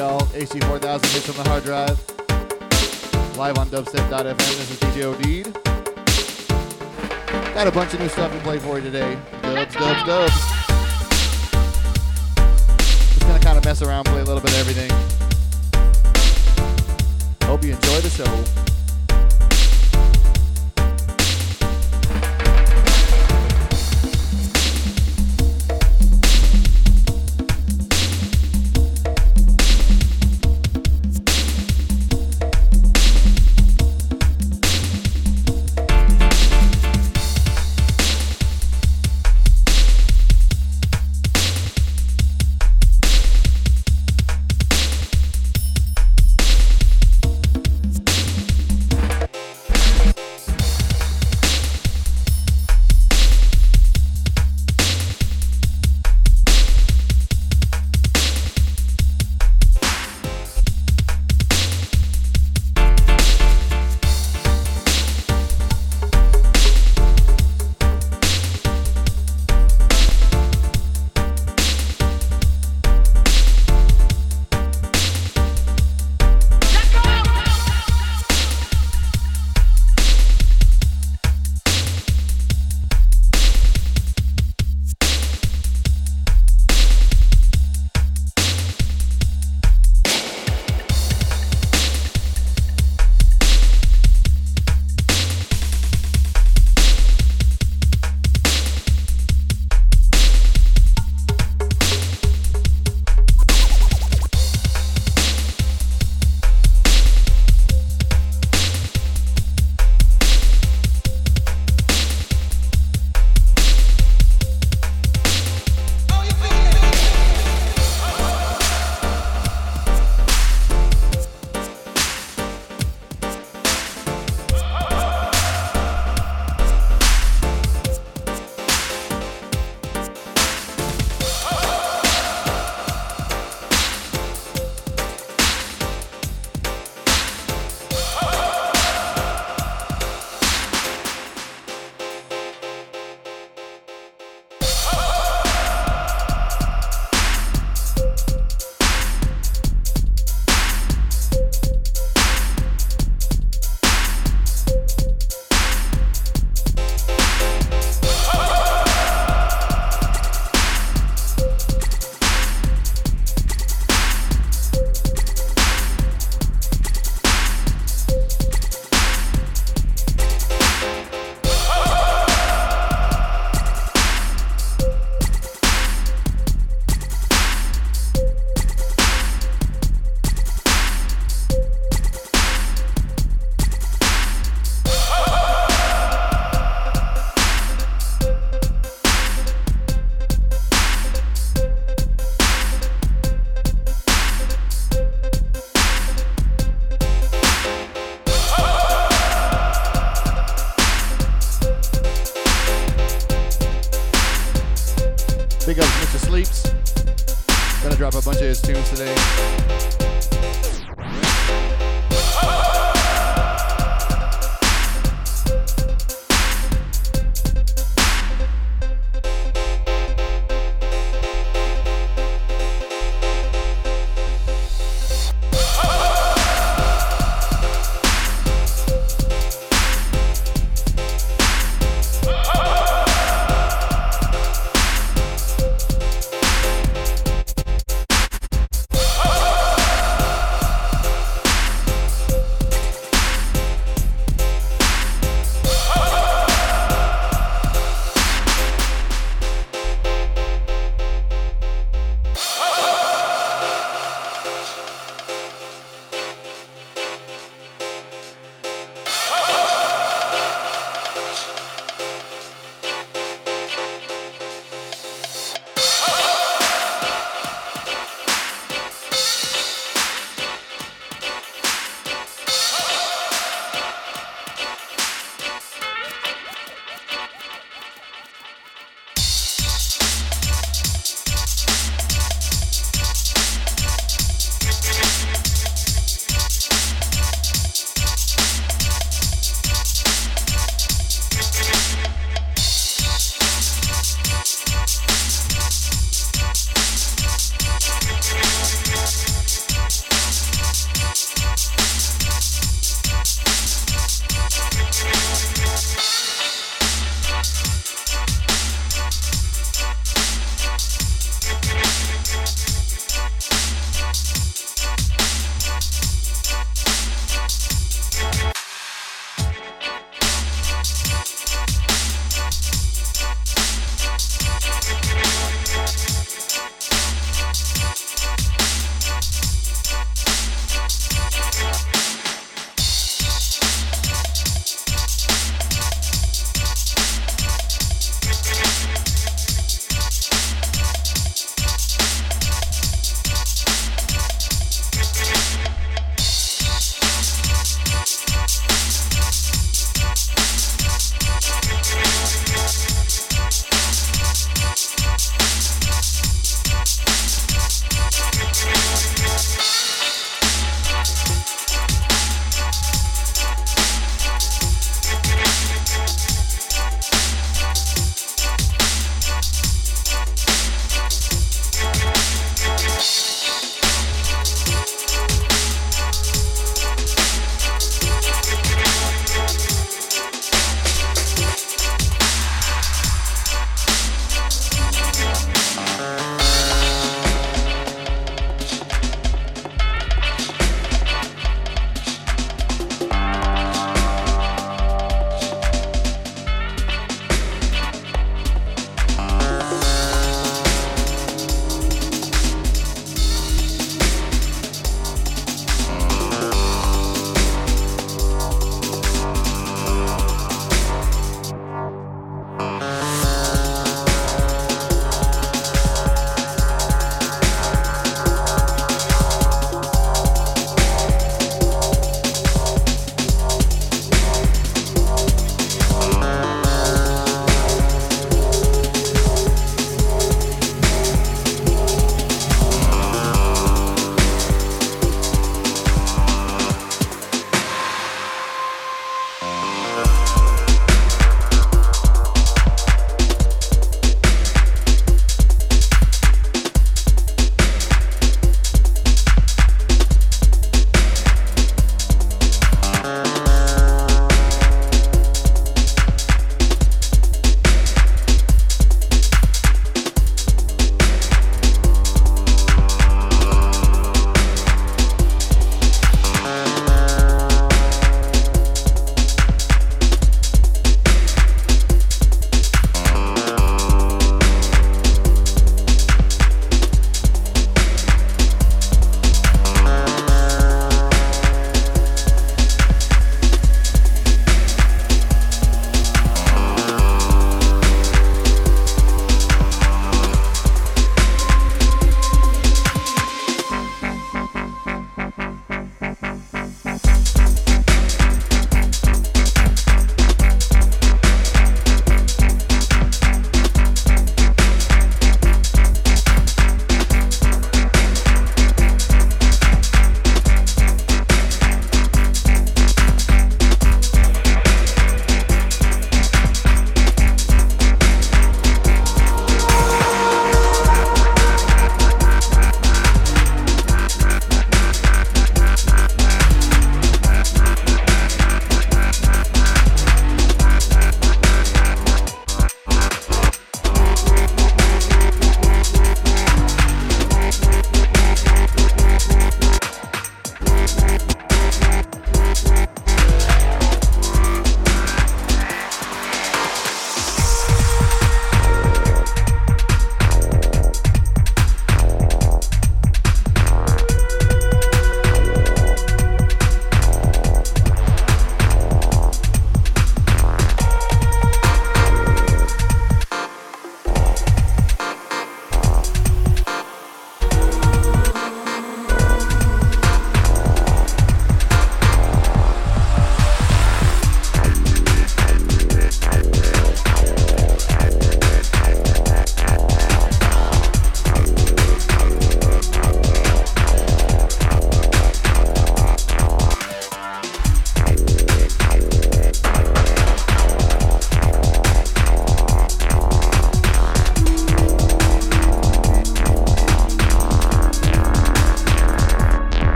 y'all? AC4000 hits on the hard drive. Live on dubstep.fm. This is DJ O'Deed. Got a bunch of new stuff to play for you today. Dubs, dubs, dubs. Just gonna kind of mess around, play a little bit of everything. Hope you enjoy the show.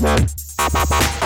Bye.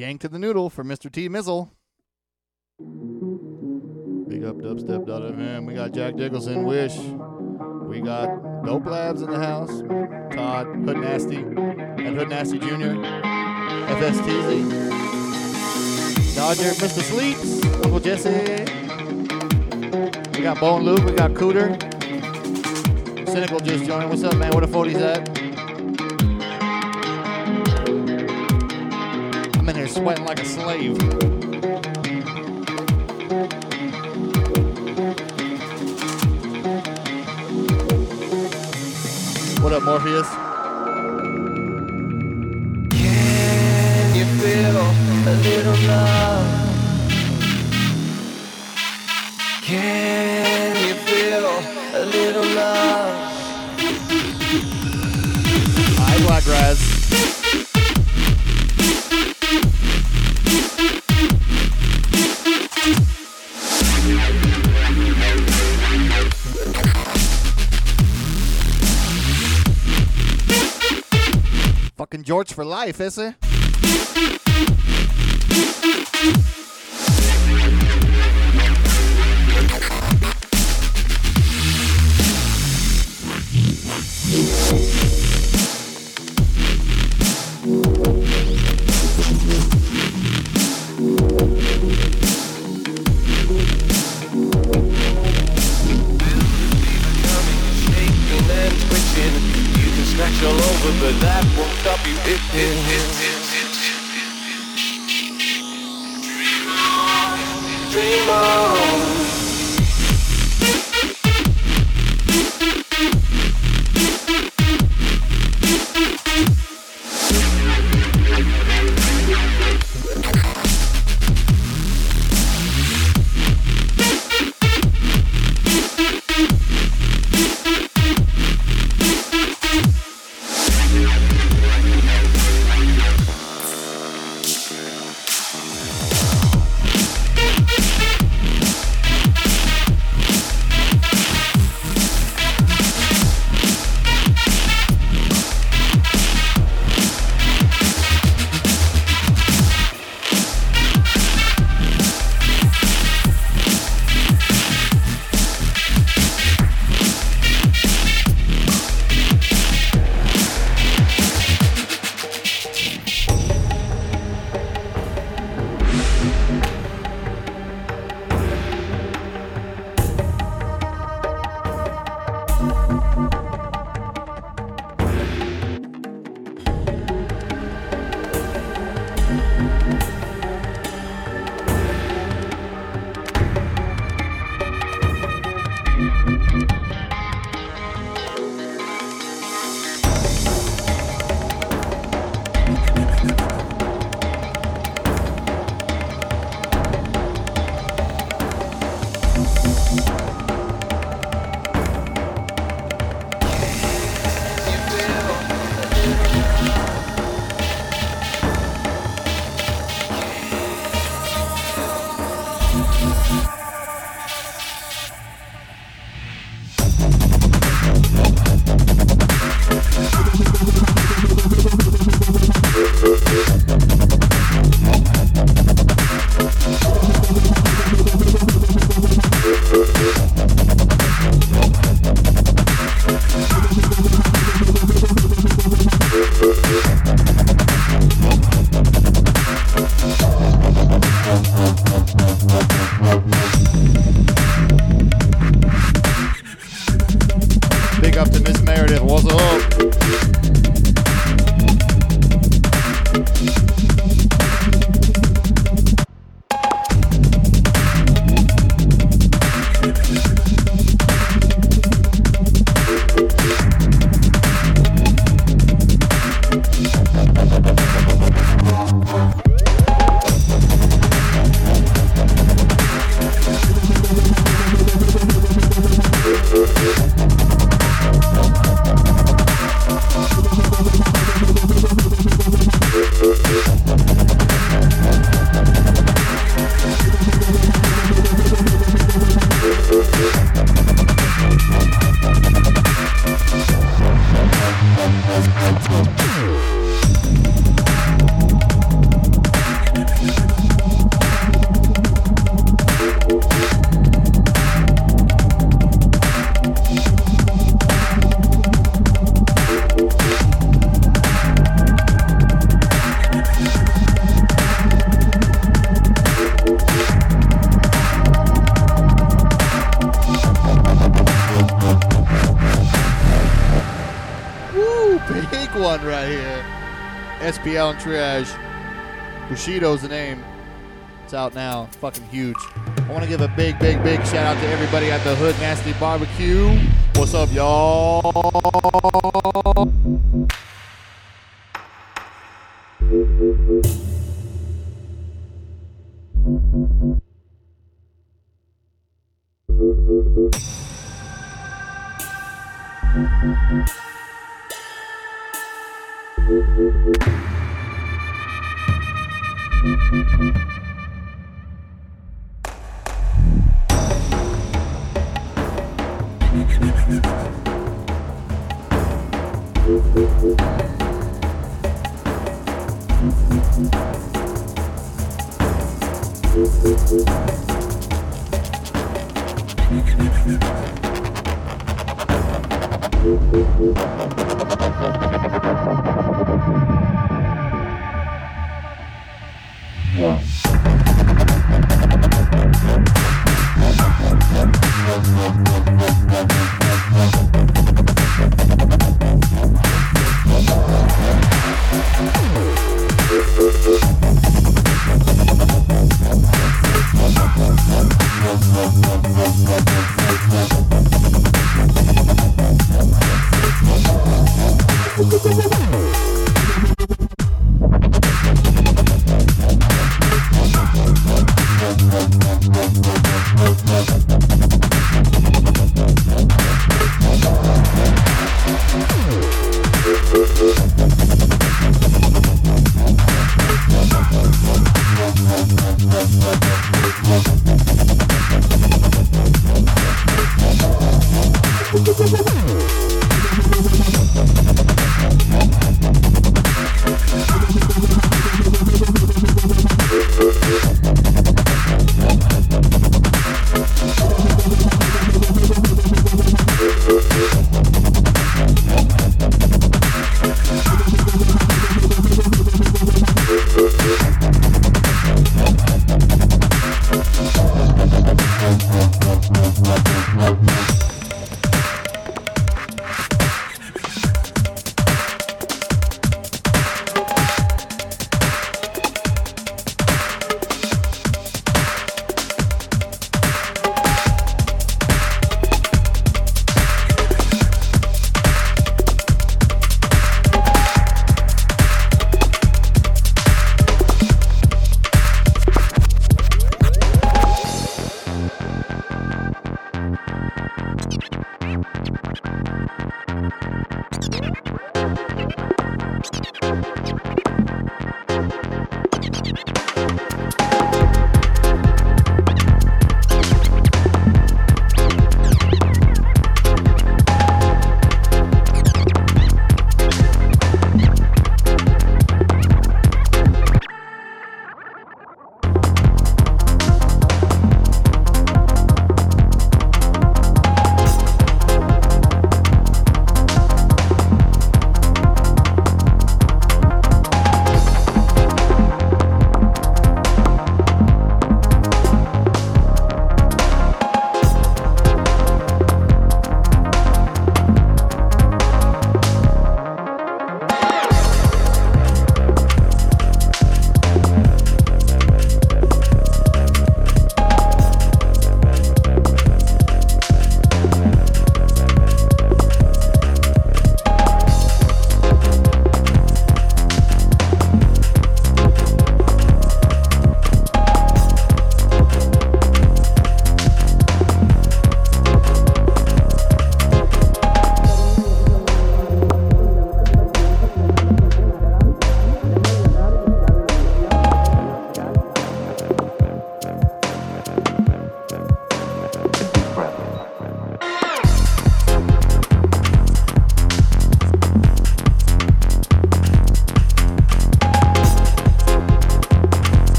Yank to the noodle for Mr. T Mizzle. Big up dubstep.fm. We got Jack Dickelson, Wish. We got Dope Labs in the house. Todd, Hood Nasty, and Hood Nasty Jr. FSTZ. Dodger, Mr. Sleeps, Uncle Jesse. We got Bone Luke, we got Cooter. Cynical just joined. What's up, man? Where the 40s at? Sweating like a slave. What up, Morpheus? Can you feel a little love? Can you feel a little love? Hi, Black Raz. George for life, is it? SPL and Triage. Bushido's the name. It's out now. Fucking huge. I want to give a big, big, big shout out to everybody at the Hood Nasty Barbecue. What's up, y'all?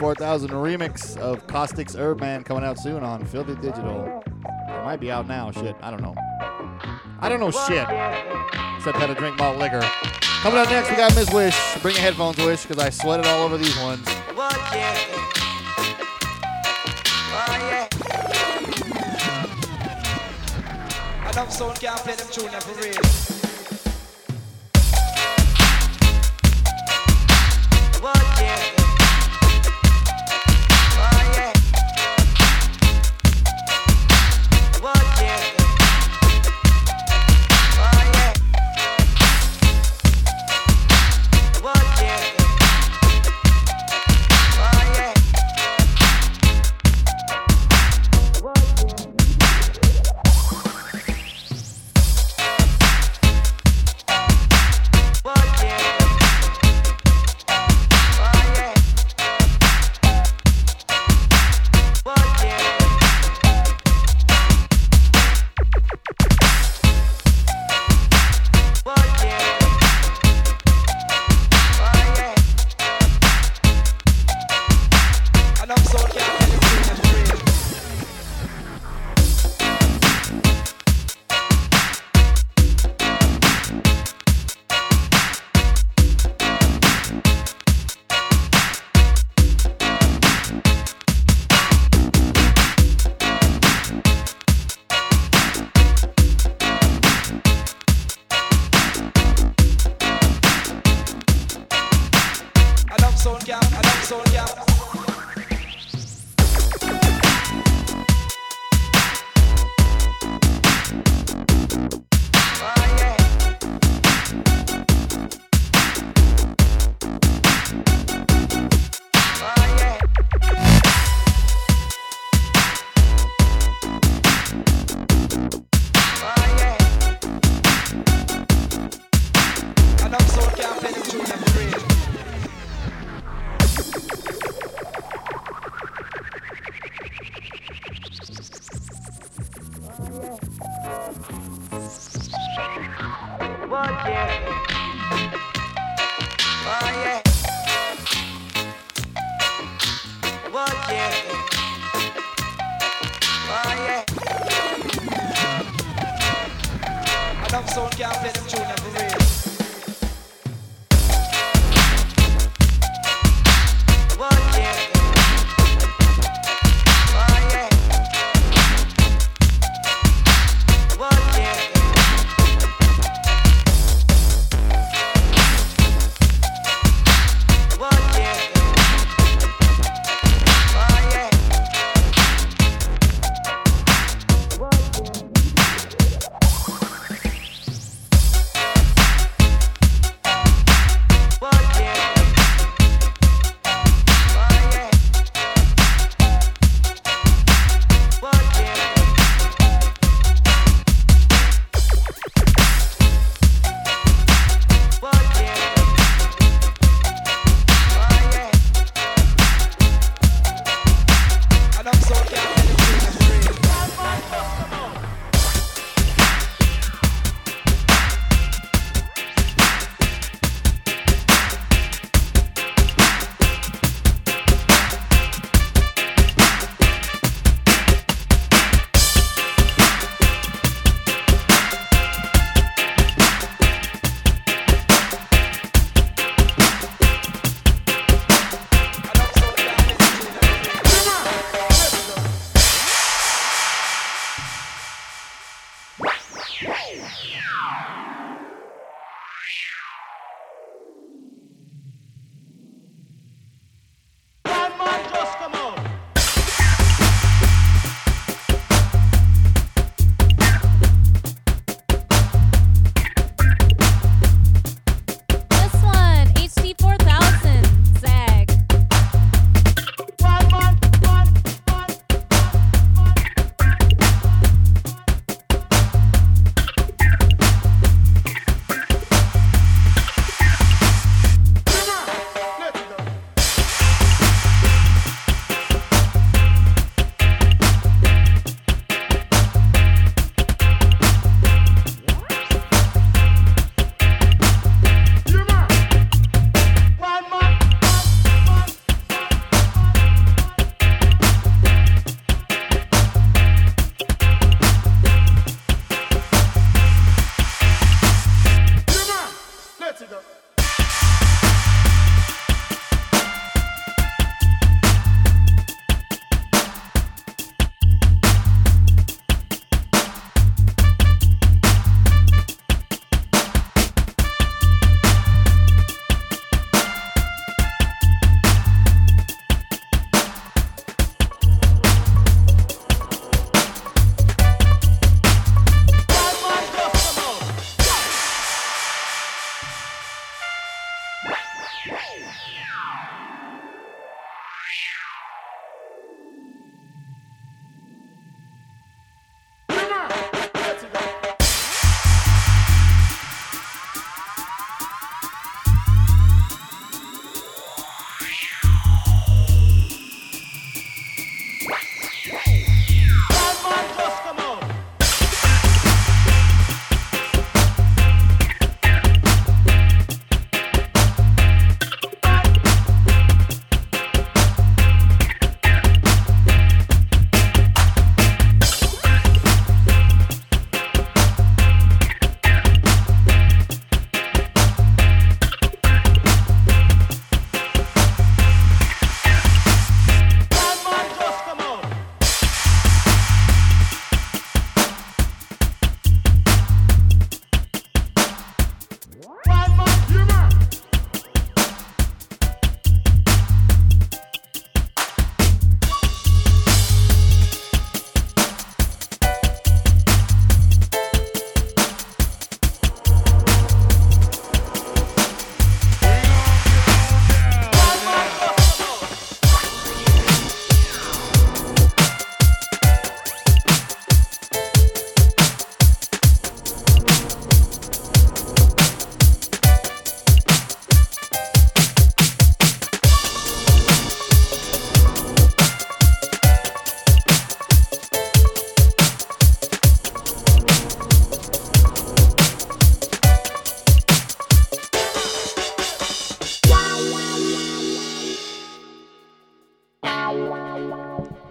4000 remix of Caustic's Herb coming out soon on Filthy Digital. It might be out now. Shit, I don't know. I don't know shit. Except how to drink malt liquor. Coming up next, we got Miss Wish. Bring your headphones, Wish, because I sweated all over these ones. Enough can't play them tune for real.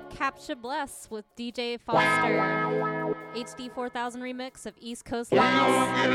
Capture Bless with DJ Foster. HD 4000 remix of East Coast Lounge.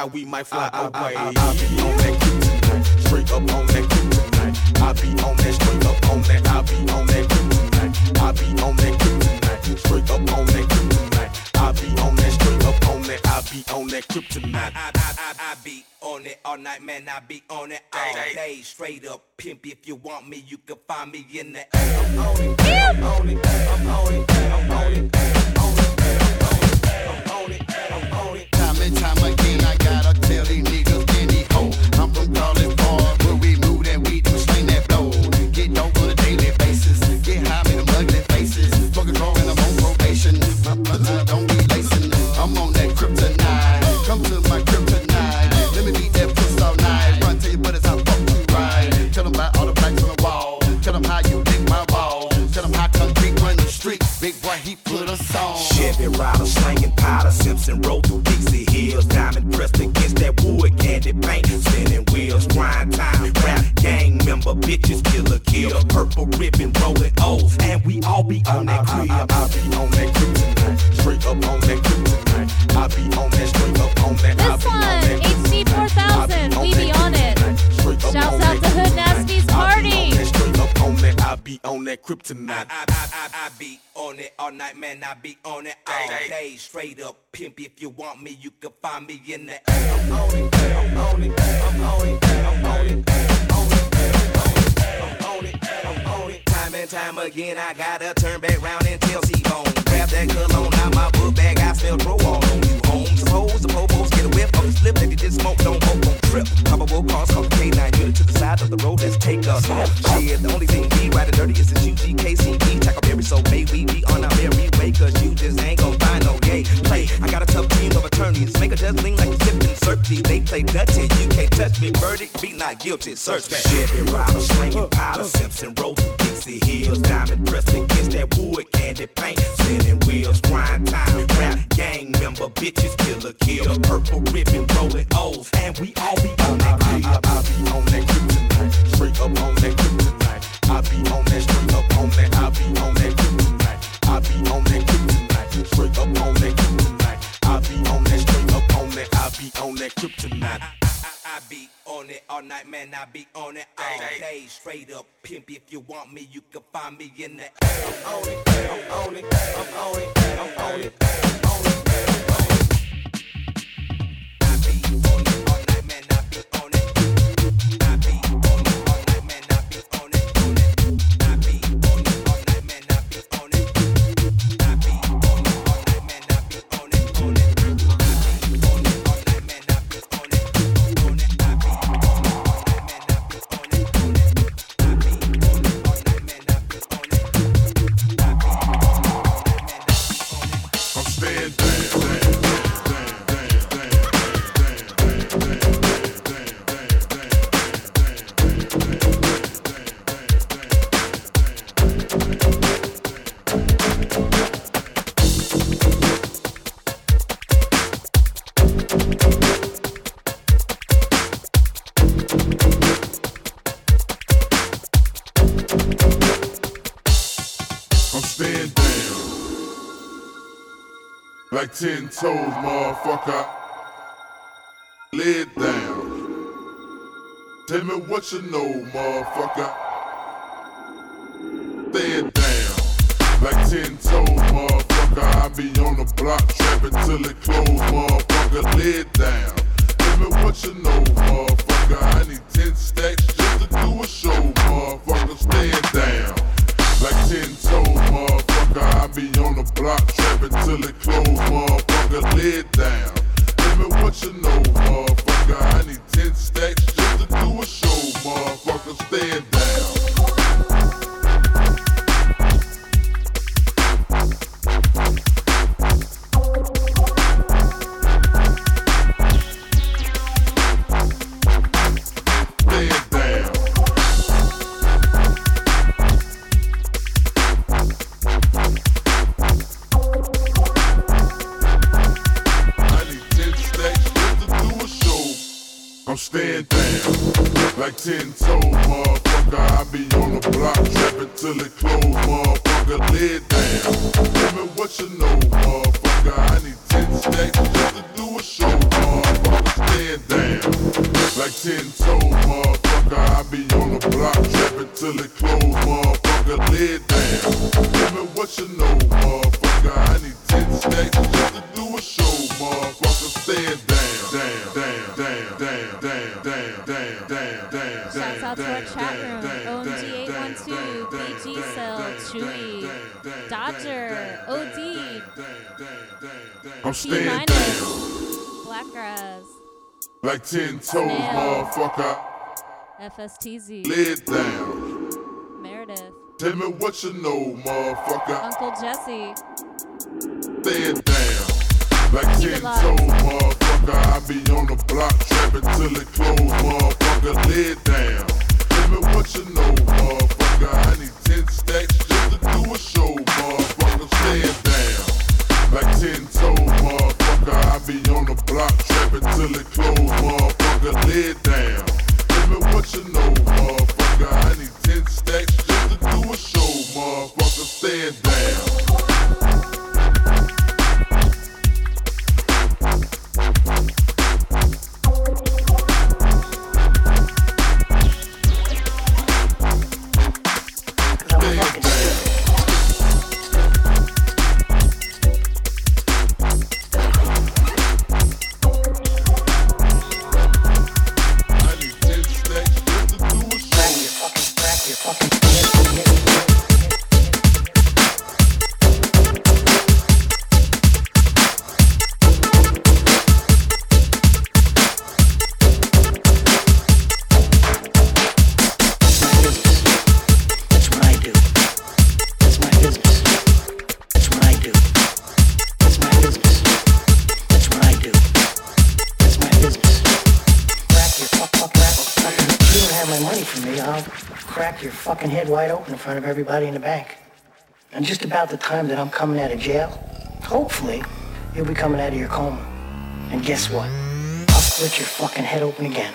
High we might fly away. I, I, I be on that kryptonite, straight up on that kryptonite. I be on that straight up on that. I be on that kryptonite. I be on that kryptonite, straight up on that kryptonite. I be on that straight up on that. I be on that kryptonite. I, I, I, I be on it all night, man. I be on it all day. Straight up pimp. If you want me, you can find me in the I'm on it, I'm on it, I'm on it, I'm on it, I'm on it, Chevy rider slanging powder, Simpson roll through Dixie Hills, diamond pressed against that wood candy paint, spinning wheels, grind time, rap gang member, bitches killer kill, purple ribbon rolling O's, and we all be on that I, crib. I, I be on that kryptonite, straight up on that kryptonite. I be on that straight up on that. I This be on one, that HD 4000, be on that kryptonite. I, I, I, I be on it all night, man. I be on it all day. Straight up pimp. If you want me, you can find me in the I'm on it, I'm on it, I'm on it, I'm on it, I'm on it, I'm on it, I'm on it. Time and time again, I gotta turn back round and tell C-Bone. Grab that cologne out my book bag, I smell all on you home. Suppose the popos get a whiff of the slip, if you just smoke, don't don't trip. Probable cause, call the K9 unit to the side of the road, let's take us home. Shit, the only thing we riding dirty is the UGKCB. Tackleberry, so may we be on our merry way, cause you just ain't gon' find no gay play. I got a tough team of attorneys, make a just lean like a sippin' certainty. They play Dutty, you can't touch me, verdict, be not guilty, search that. Chevy rider, pile of Simpson through Dixie Hills, diamond pressed against that wood candy paint, spinning wheels, grind time, rap gang member, bitches killer kill, purple ribbon rolling O's, and we all be on that I, crib. I, I be on that kryptonite, straight up on that kryptonite. I be on that straight up on that. I be on that kryptonite. I be on that kryptonite, straight up on that kryptonite. I be on that straight up on that. I be on that kryptonite. I, I, I be on it all night, man. I be on it all day. Straight up pimp. If you want me, you can find me in the I'm on it, I'm on it, I'm on it, I'm on it, I'm on it. Ten toes, motherfucker. Lay it down. Tell me what you know, motherfucker. Stay it down. Like ten toes, motherfucker. I be on the block trapping till it close, motherfucker. Lay it down. Tell me what you know, Ten toes, motherfucker. FSTZ. Lid down. Meredith. Tell me what you know, motherfucker. Uncle Jesse. Lid down. Like ten toes, motherfucker. I be on the block trapping till it close. front of everybody in the bank. And just about the time that I'm coming out of jail, hopefully, you'll be coming out of your coma. And guess what? I'll split your fucking head open again.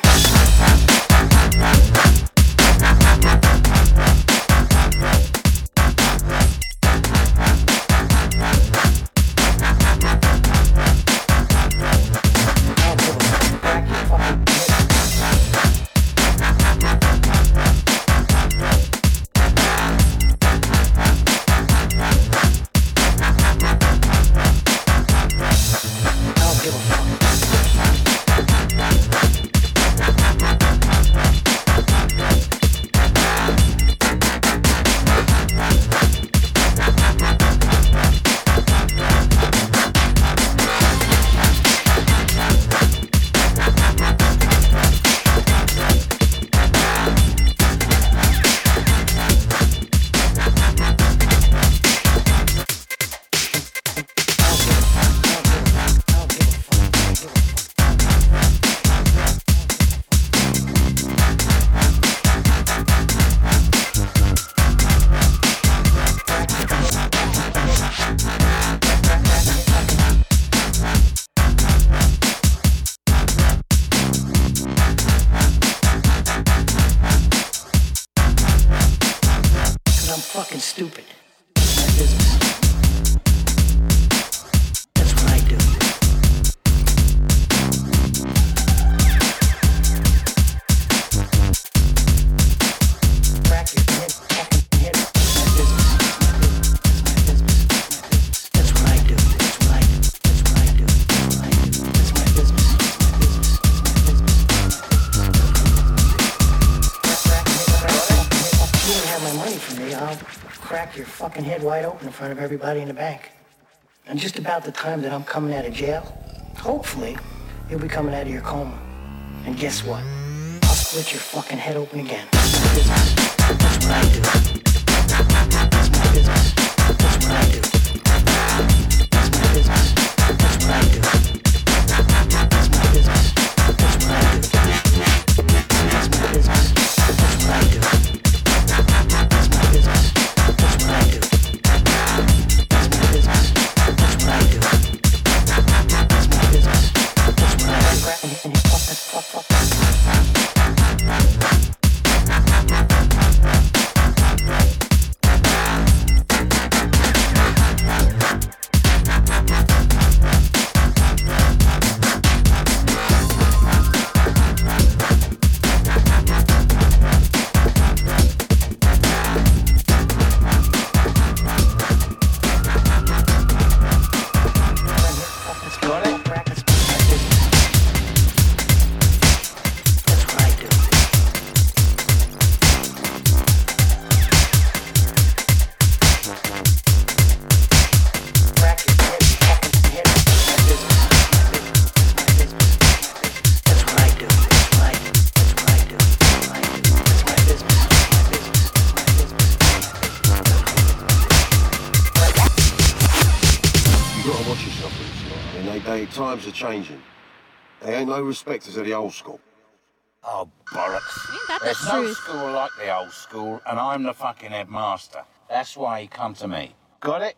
in front of everybody in the bank. And just about the time that I'm coming out of jail, hopefully, you'll be coming out of your coma. And guess what? I'll split your fucking head open again. That's my business. That's what I do. That's my business. That's what I do. They ain't of the old school. Oh, bollocks. Ain't that the There's no truth? school like the old school, and I'm the fucking headmaster. That's why he come to me. Got it?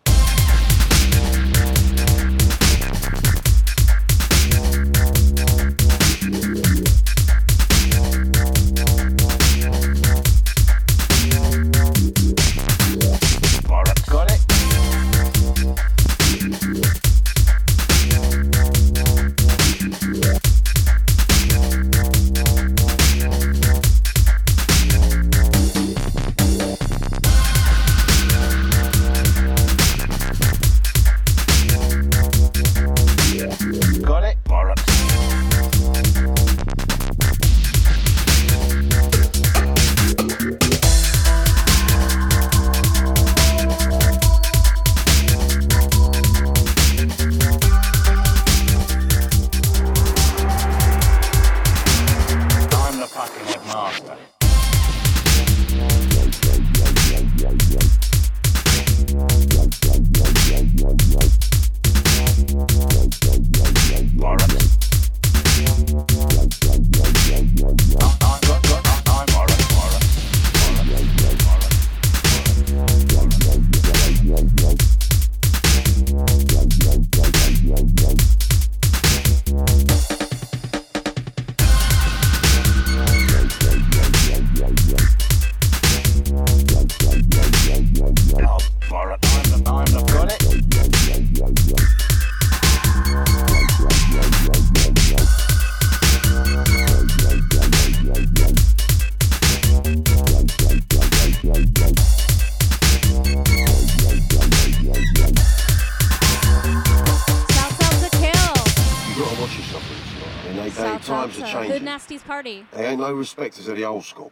Party. They ain't no respecters of the old school.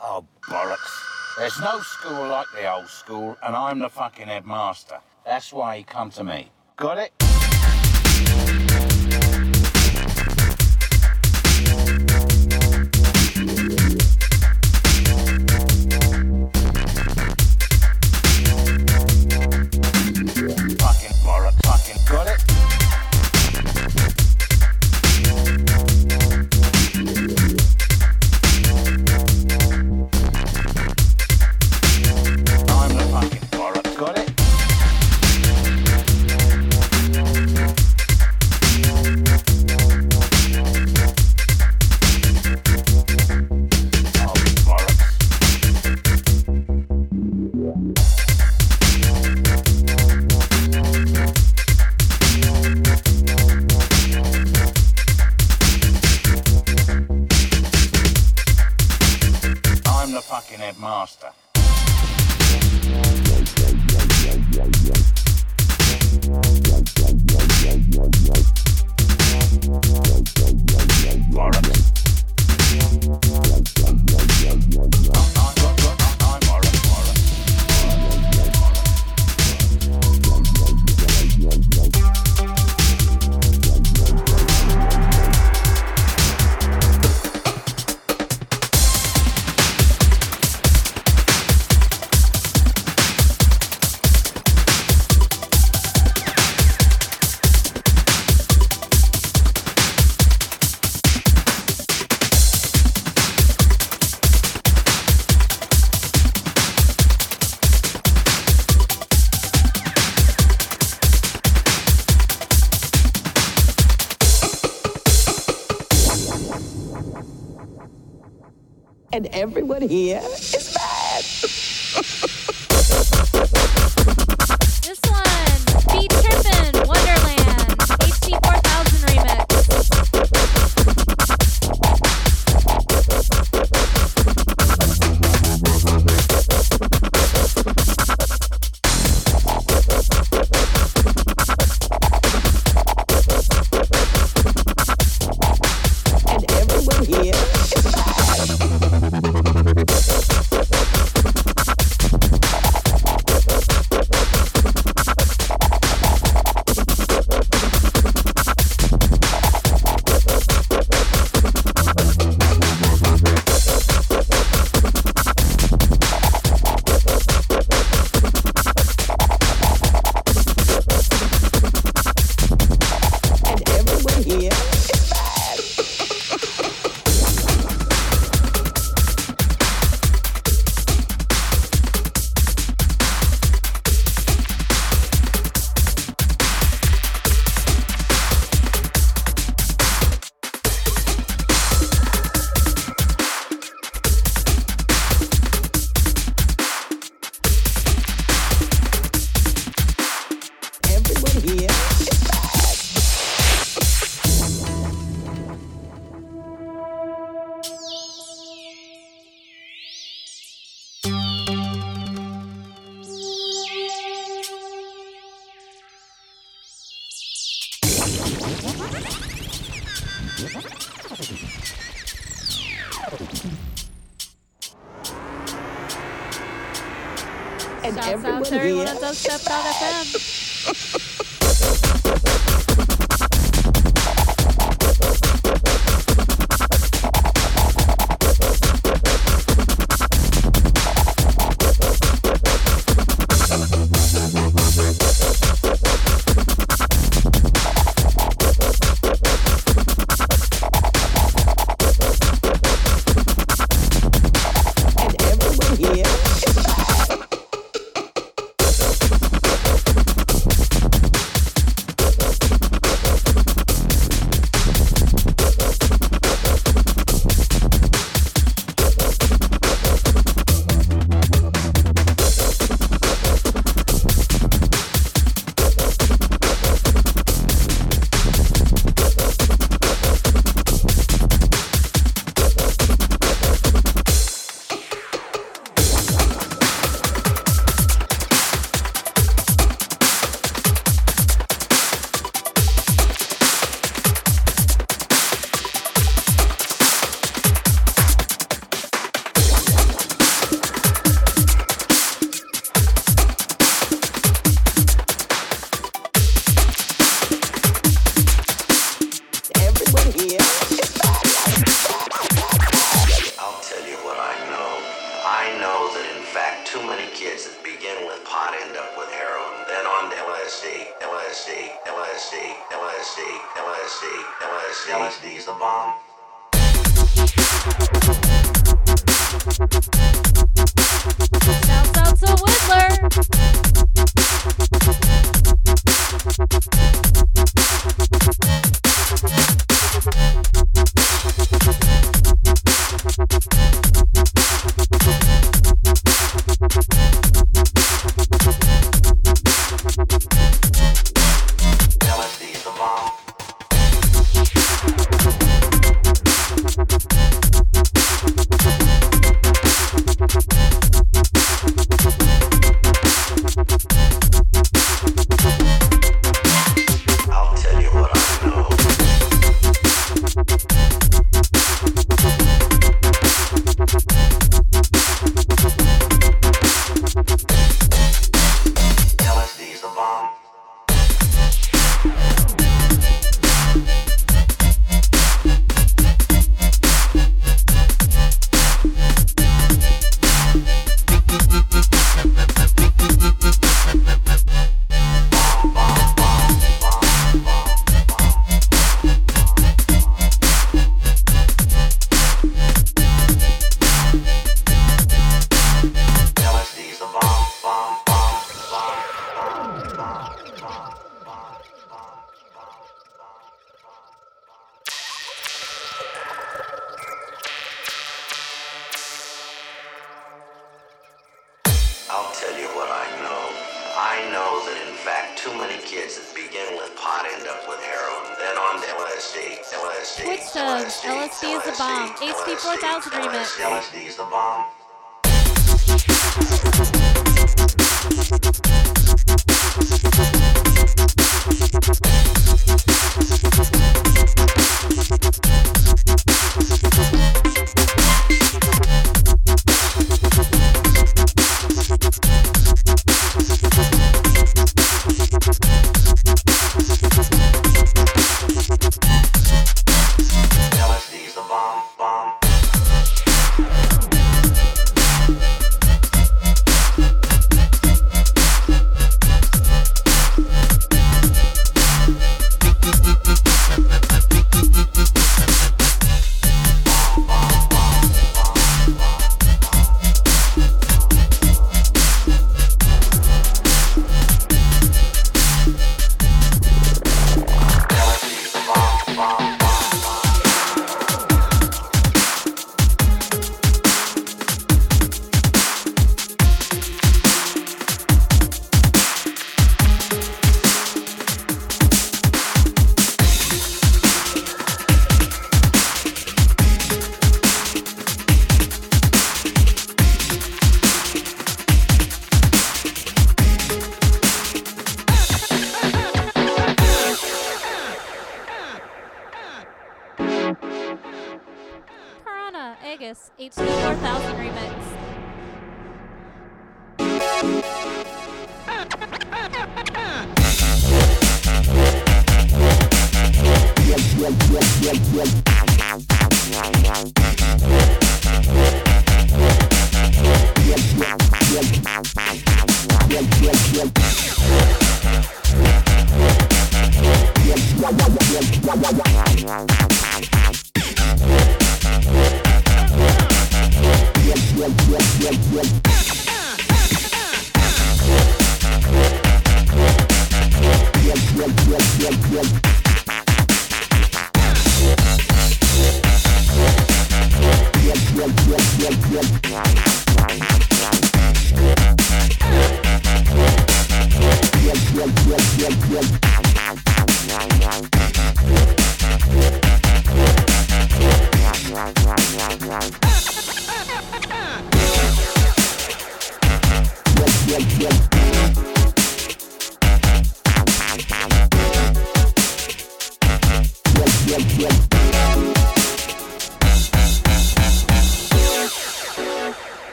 Oh, bollocks. There's no school like the old school, and I'm the fucking headmaster. That's why he come to me. Got it? Everyone here is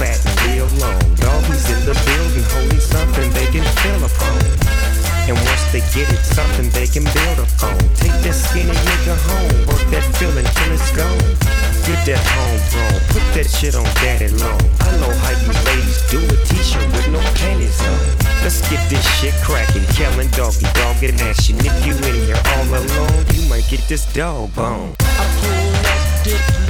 fat and long. Doggies in the building holding something they can feel upon. And once they get it, something they can build upon. Take that skinny nigga home, work that feeling till it's gone. Get that homegrown, put that shit on daddy long. I know how you ladies do a t-shirt with no panties on. Let's get this shit cracking, killing Doggy Dogg action. If you in here all alone, you might get this dog bone. I pull up,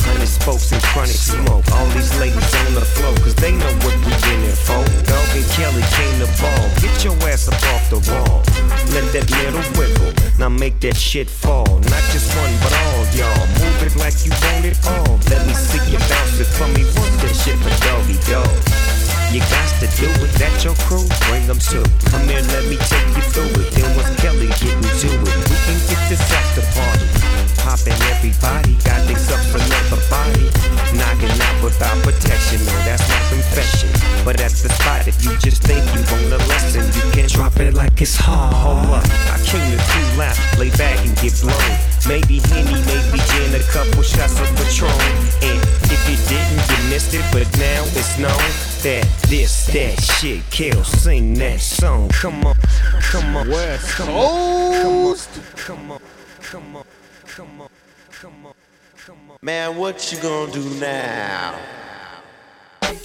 chronic smoke. All these ladies on the floor, cause they know what we in it for. Dog and Kelly came to ball. Get your ass up off the wall. Let that little wiggle. Now make that shit fall. Not just one, but all y'all. Move it like you want it all. Let me see you bounce it for me. Work that shit for Doggy Dogg. You got to do it. That your crew? Bring them too. Come here, let me take you through it. Then what's Kelly getting to it? We can get this after party. Popping everybody. Got things up for another body. Knocking out without protection. No, that's not confession. But at the spot, if you just think you want a lesson, you can drop it like it's hard. Hold up. I came to two lap. Lay back and get blown. Maybe Henny, maybe gin, a couple shots of Patron. And if you didn't, you missed it. But now it's known that this, that shit kills. Sing that song. Come on, come on, West come Coast. on, come on, come on, come on, come on, come on. Man, what you gonna do now?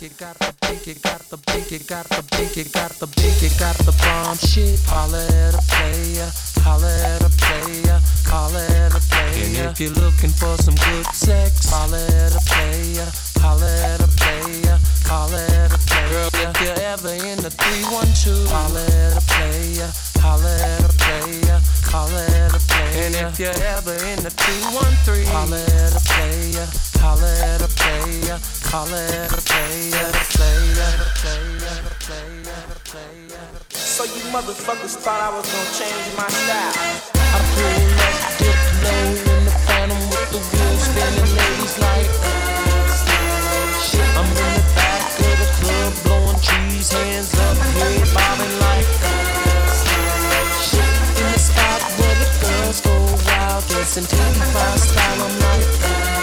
You got the big, you got the big, you got the big, you got the big, you got the bomb shit. Holla at a player, holla at a player, holla at a player. And if you're looking for some good sex, holla at a player, holla at a player, holla at a player. If you're ever in the 312, holla at a player, holla at a player, holla at a player. And if you're ever in the 213, holla at a player, holla at a player, holla at a player, player, player, player, player. So you motherfuckers thought I was gonna change my style. I pull up, dip low in the phantom with the wheels spinning, ladies like. I'm in the back of the club, blowing trees, hands up, head bobbing like. In the spot where the girls go wild, dancing T5 style, I'm like.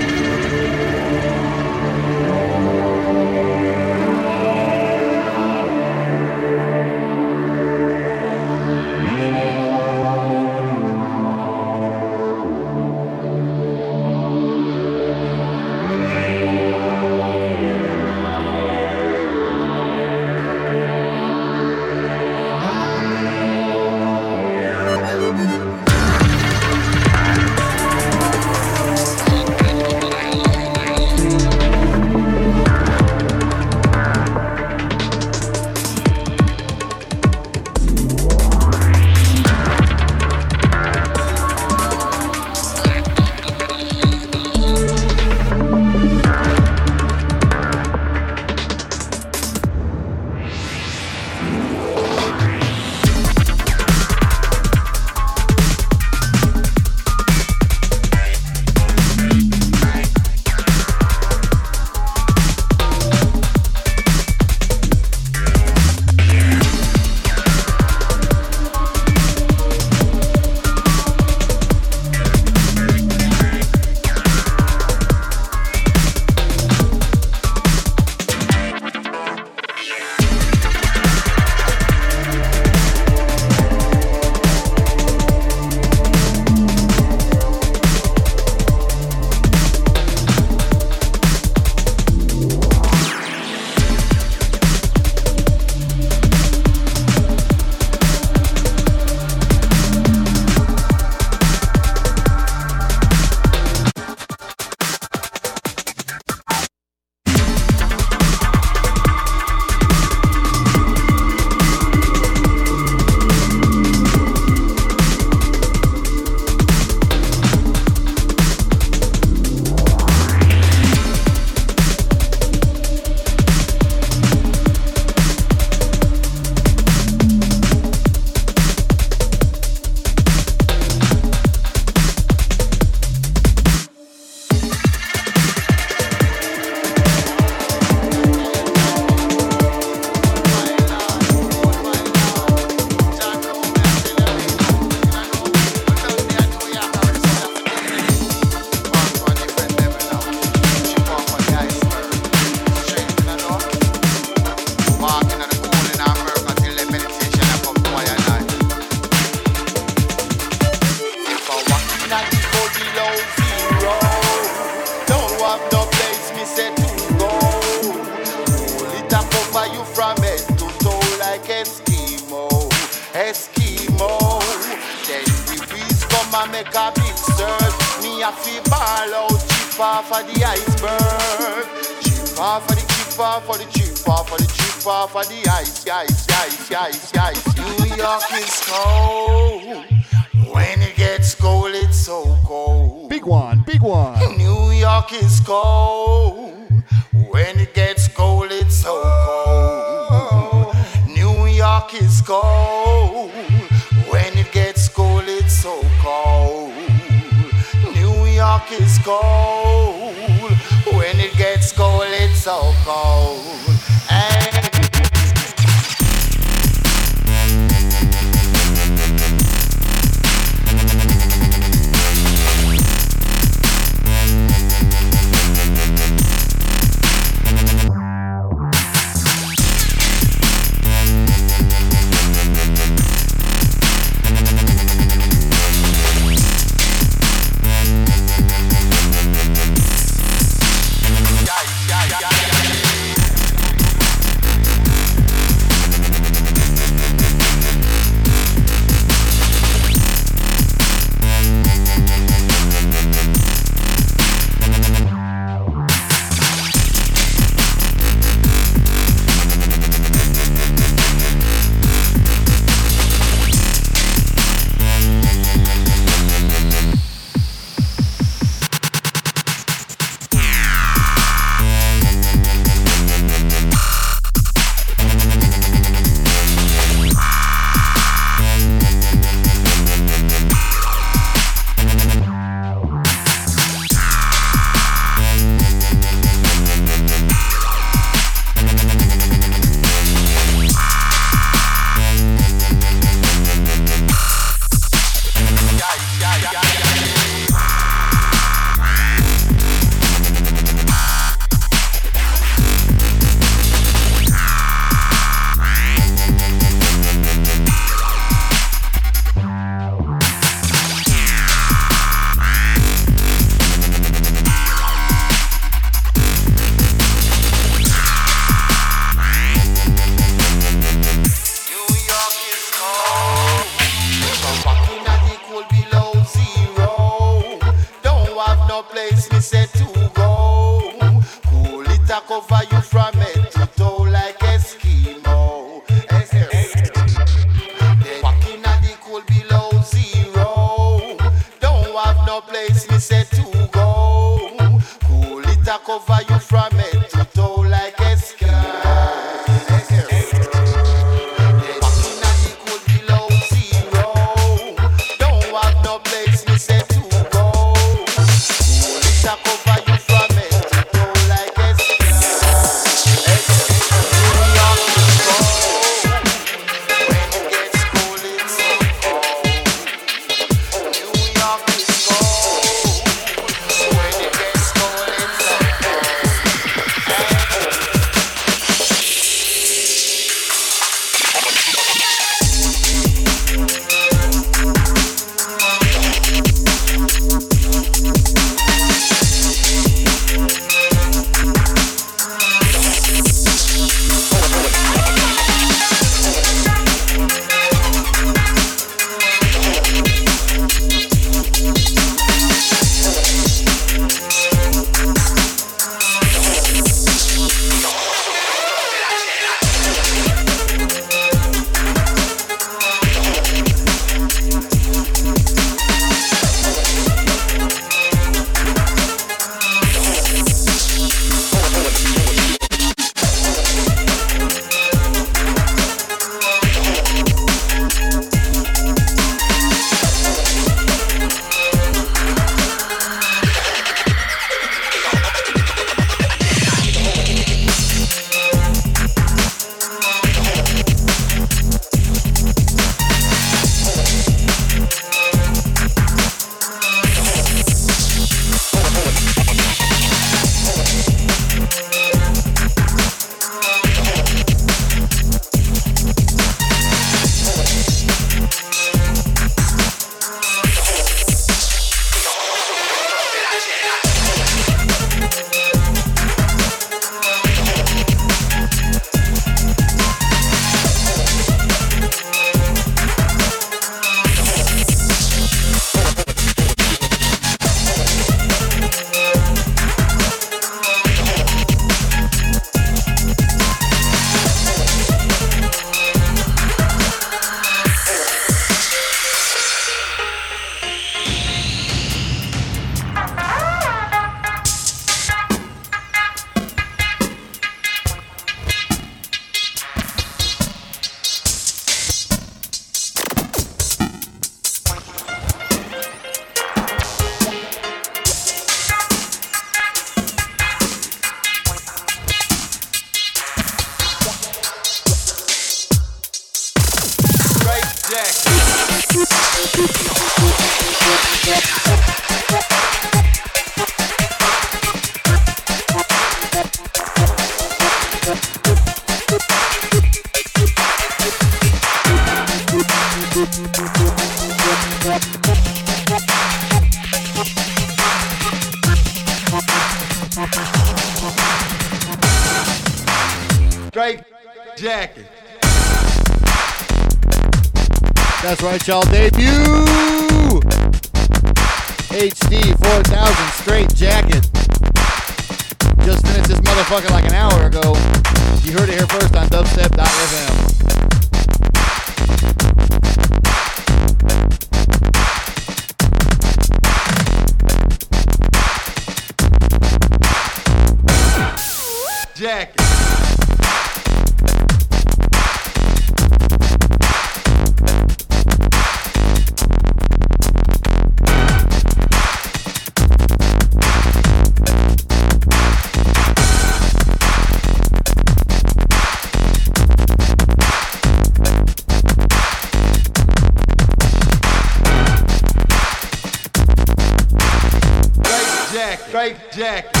Straight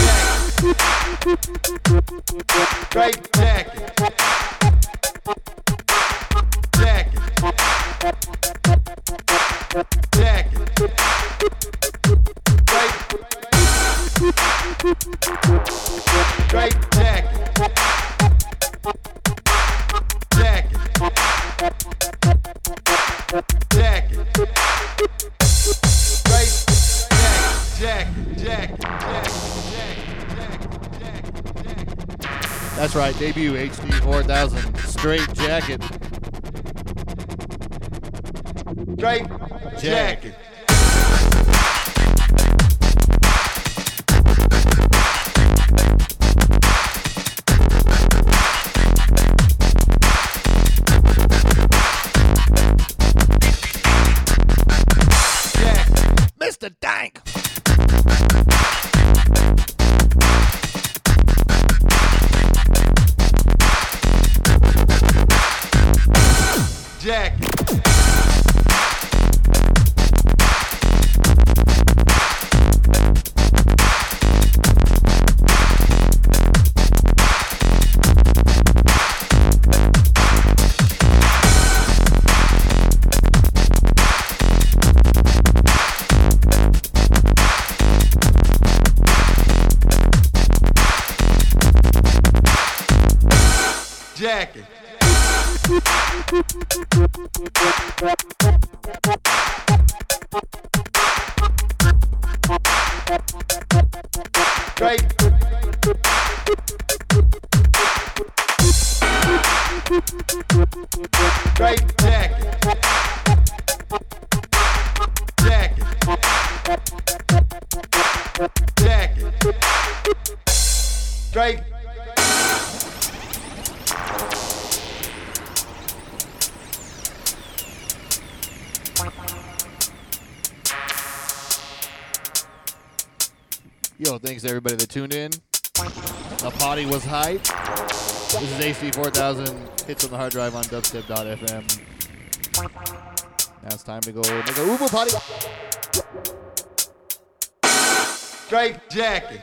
4000 straight jacket. Straight jacket. Mr. everybody that tuned in. The potty was hype. This is HD 4000 hits on the hard drive on dubstep.fm. Now it's time to go make a Uber potty. Straight jacket.